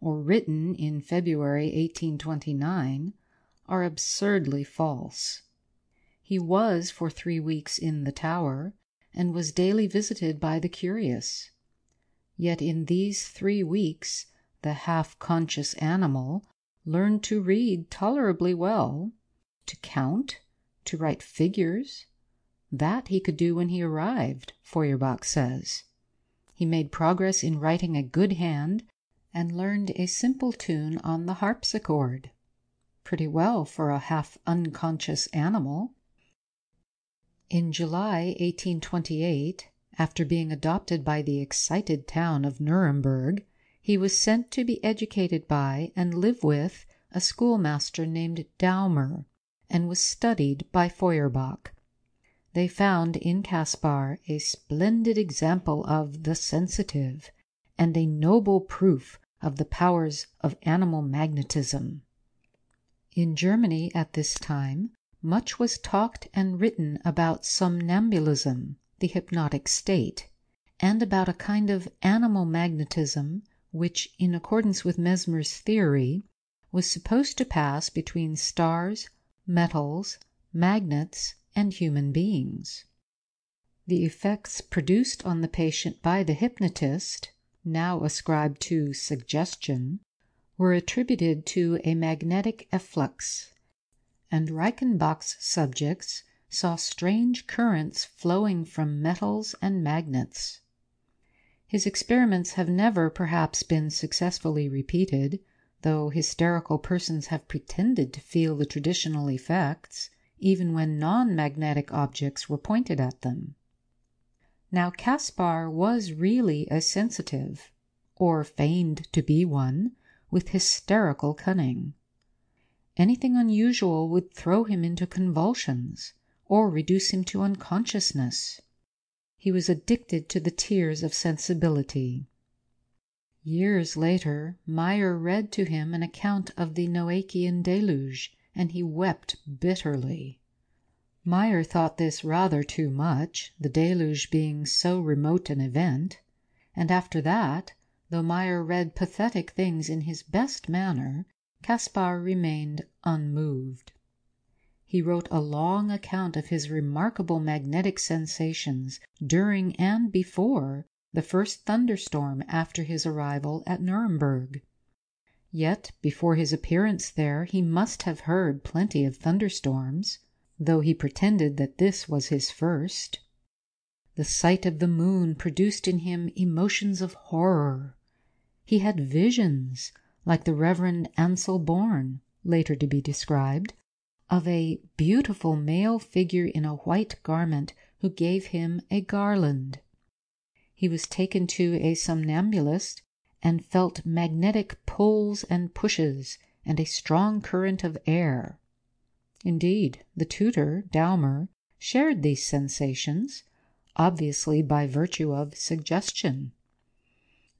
or written in February 1829, are absurdly false. He was for three weeks in the Tower, and was daily visited by the curious. Yet in these three weeks the half conscious animal learned to read tolerably well, to count, to write figures. That he could do when he arrived, Feuerbach says. He made progress in writing a good hand and learned a simple tune on the harpsichord. Pretty well for a half unconscious animal. In July 1828, after being adopted by the excited town of Nuremberg, he was sent to be educated by and live with a schoolmaster named Daumer, and was studied by Feuerbach. They found in Caspar a splendid example of the sensitive, and a noble proof of the powers of animal magnetism. In Germany at this time much was talked and written about somnambulism, the hypnotic state, and about a kind of animal magnetism which, in accordance with Mesmer's theory, was supposed to pass between stars, metals, magnets, and human beings. The effects produced on the patient by the hypnotist now ascribed to suggestion, were attributed to a magnetic efflux, and Reichenbach's subjects saw strange currents flowing from metals and magnets. His experiments have never perhaps been successfully repeated, though hysterical persons have pretended to feel the traditional effects, even when non magnetic objects were pointed at them. Now Caspar was really a sensitive, or feigned to be one, with hysterical cunning. Anything unusual would throw him into convulsions, or reduce him to unconsciousness. He was addicted to the tears of sensibility. Years later Meyer read to him an account of the Noachian deluge, and he wept bitterly. Meyer thought this rather too much, the deluge being so remote an event, and after that, though Meyer read pathetic things in his best manner, Caspar remained unmoved. He wrote a long account of his remarkable magnetic sensations during and before the first thunderstorm after his arrival at Nuremberg. Yet before his appearance there he must have heard plenty of thunderstorms though he pretended that this was his first. The sight of the moon produced in him emotions of horror. He had visions, like the Reverend Ansel Bourne, later to be described, of a beautiful male figure in a white garment who gave him a garland. He was taken to a somnambulist and felt magnetic pulls and pushes and a strong current of air. Indeed, the tutor, Daumer, shared these sensations, obviously by virtue of suggestion.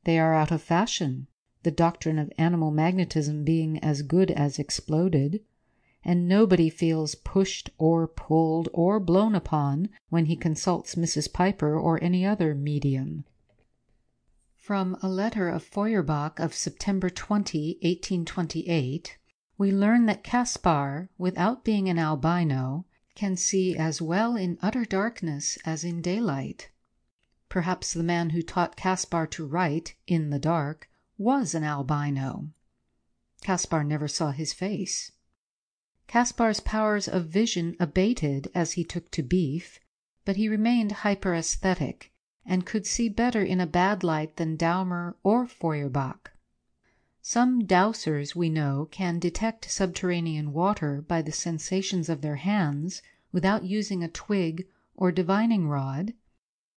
They are out of fashion, the doctrine of animal magnetism being as good as exploded, and nobody feels pushed or pulled or blown upon when he consults Mrs. Piper or any other medium. From a letter of Feuerbach of September 20, 1828, we learn that Caspar, without being an albino, can see as well in utter darkness as in daylight. Perhaps the man who taught Caspar to write in the dark was an albino. Caspar never saw his face. Caspar's powers of vision abated as he took to beef, but he remained hyperesthetic and could see better in a bad light than Daumer or Feuerbach. Some dowsers, we know, can detect subterranean water by the sensations of their hands without using a twig or divining rod,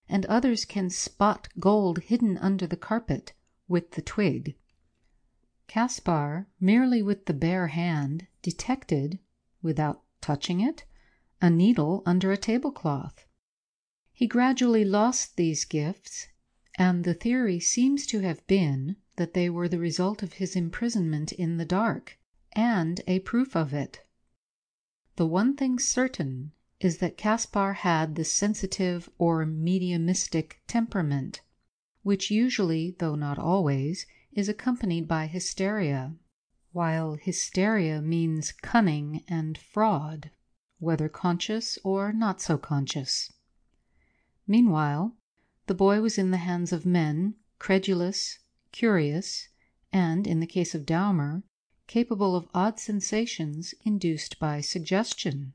and others can spot gold hidden under the carpet with the twig. Caspar, merely with the bare hand, detected, without touching it, a needle under a tablecloth. He gradually lost these gifts, and the theory seems to have been that they were the result of his imprisonment in the dark, and a proof of it. The one thing certain is that Caspar had the sensitive or mediumistic temperament, which usually, though not always, is accompanied by hysteria, while hysteria means cunning and fraud, whether conscious or not so conscious. Meanwhile, the boy was in the hands of men, credulous, curious, and, in the case of Daumer, capable of odd sensations induced by suggestion.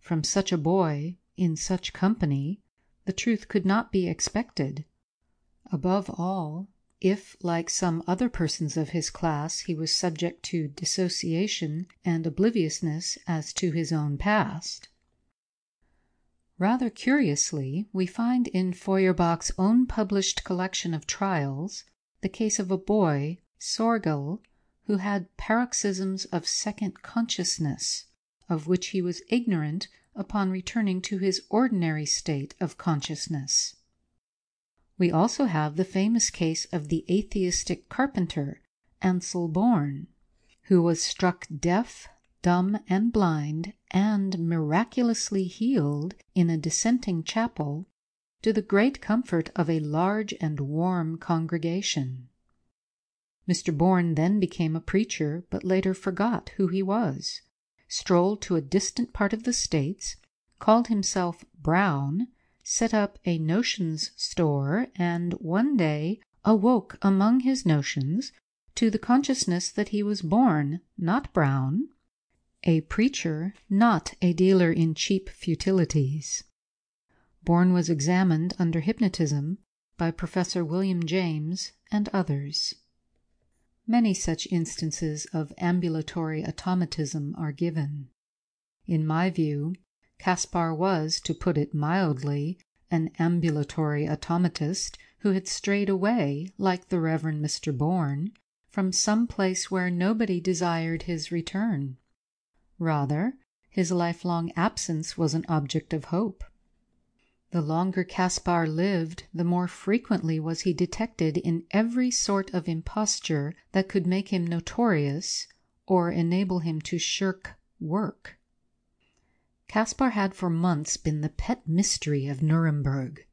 From such a boy, in such company, the truth could not be expected. Above all, if, like some other persons of his class, he was subject to dissociation and obliviousness as to his own past. Rather curiously, we find in Feuerbach's own published collection of trials the case of a boy, Sorgel, who had paroxysms of second consciousness, of which he was ignorant upon returning to his ordinary state of consciousness. We also have the famous case of the atheistic carpenter, Ansel Bourne, who was struck deaf, dumb, and blind, and miraculously healed in a dissenting chapel, to the great comfort of a large and warm congregation. Mr. Bourne then became a preacher, but later forgot who he was, strolled to a distant part of the States, called himself Brown, set up a notions store, and one day awoke among his notions to the consciousness that he was Bourne, not Brown, a preacher, not a dealer in cheap futilities. Bourne was examined under hypnotism by Professor William James and others. Many such instances of ambulatory automatism are given. In my view, Caspar was, to put it mildly, an ambulatory automatist who had strayed away, like the Reverend Mr. Bourne, from some place where nobody desired his return. Rather, his lifelong absence was an object of hope. The longer Caspar lived, the more frequently was he detected in every sort of imposture that could make him notorious or enable him to shirk work. Caspar had for months been the pet mystery of Nuremberg.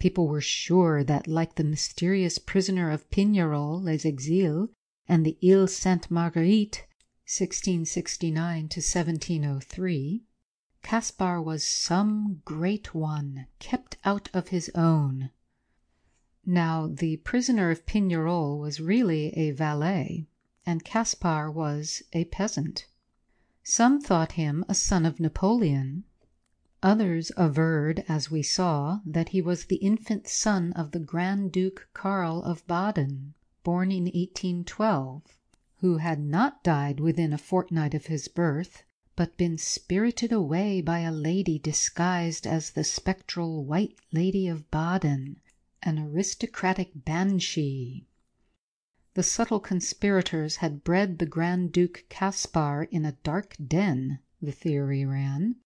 People were sure that, like the mysterious prisoner of Pignerol les Exilles and the Ile Sainte Marguerite (1669 1703), Caspar was some great one, kept out of his own. Now, the prisoner of Pignerol was really a valet, and Caspar was a peasant. Some thought him a son of Napoleon. Others averred, as we saw, that he was the infant son of the Grand Duke Karl of Baden, born in 1812, who had not died within a fortnight of his birth, but been spirited away by a lady disguised as the spectral White Lady of Baden, an aristocratic banshee. The subtle conspirators had bred the Grand Duke Caspar in a dark den, the theory ran,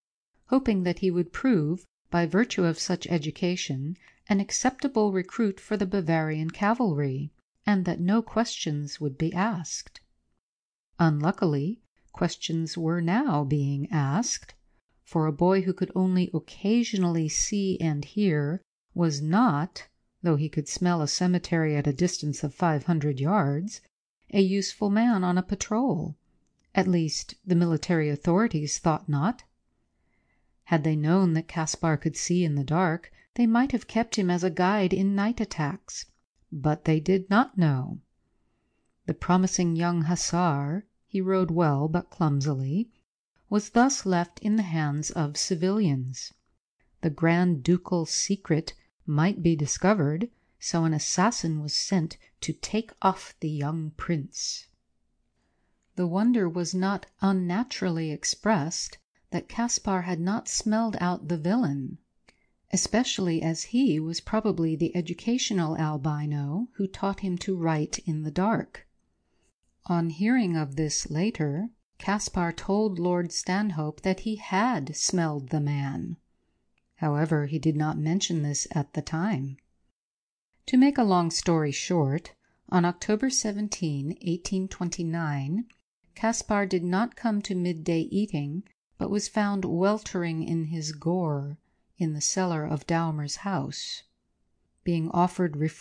hoping that he would prove, by virtue of such education, an acceptable recruit for the Bavarian cavalry, and that no questions would be asked. Unluckily, questions were now being asked, for a boy who could only occasionally see and hear was not though he could smell a cemetery at a distance of five hundred yards, a useful man on a patrol. At least, the military authorities thought not. Had they known that Caspar could see in the dark, They might have kept him as a guide in night attacks, but they did not know. The promising young hussar he rode well but clumsily was thus left in the hands of civilians. The Grand Ducal secret might be discovered, so an assassin was sent to take off the young prince. The wonder was not unnaturally expressed that Caspar had not smelled out the villain, especially as he was probably the educational albino who taught him to write in the dark. On hearing of this later, Caspar told Lord Stanhope that he had smelled the man. However, he did not mention this at the time. To make a long story short, on October 17, 1829, Caspar did not come to midday eating, but was found weltering in his gore in the cellar of Daumer's house. Being offered refreshment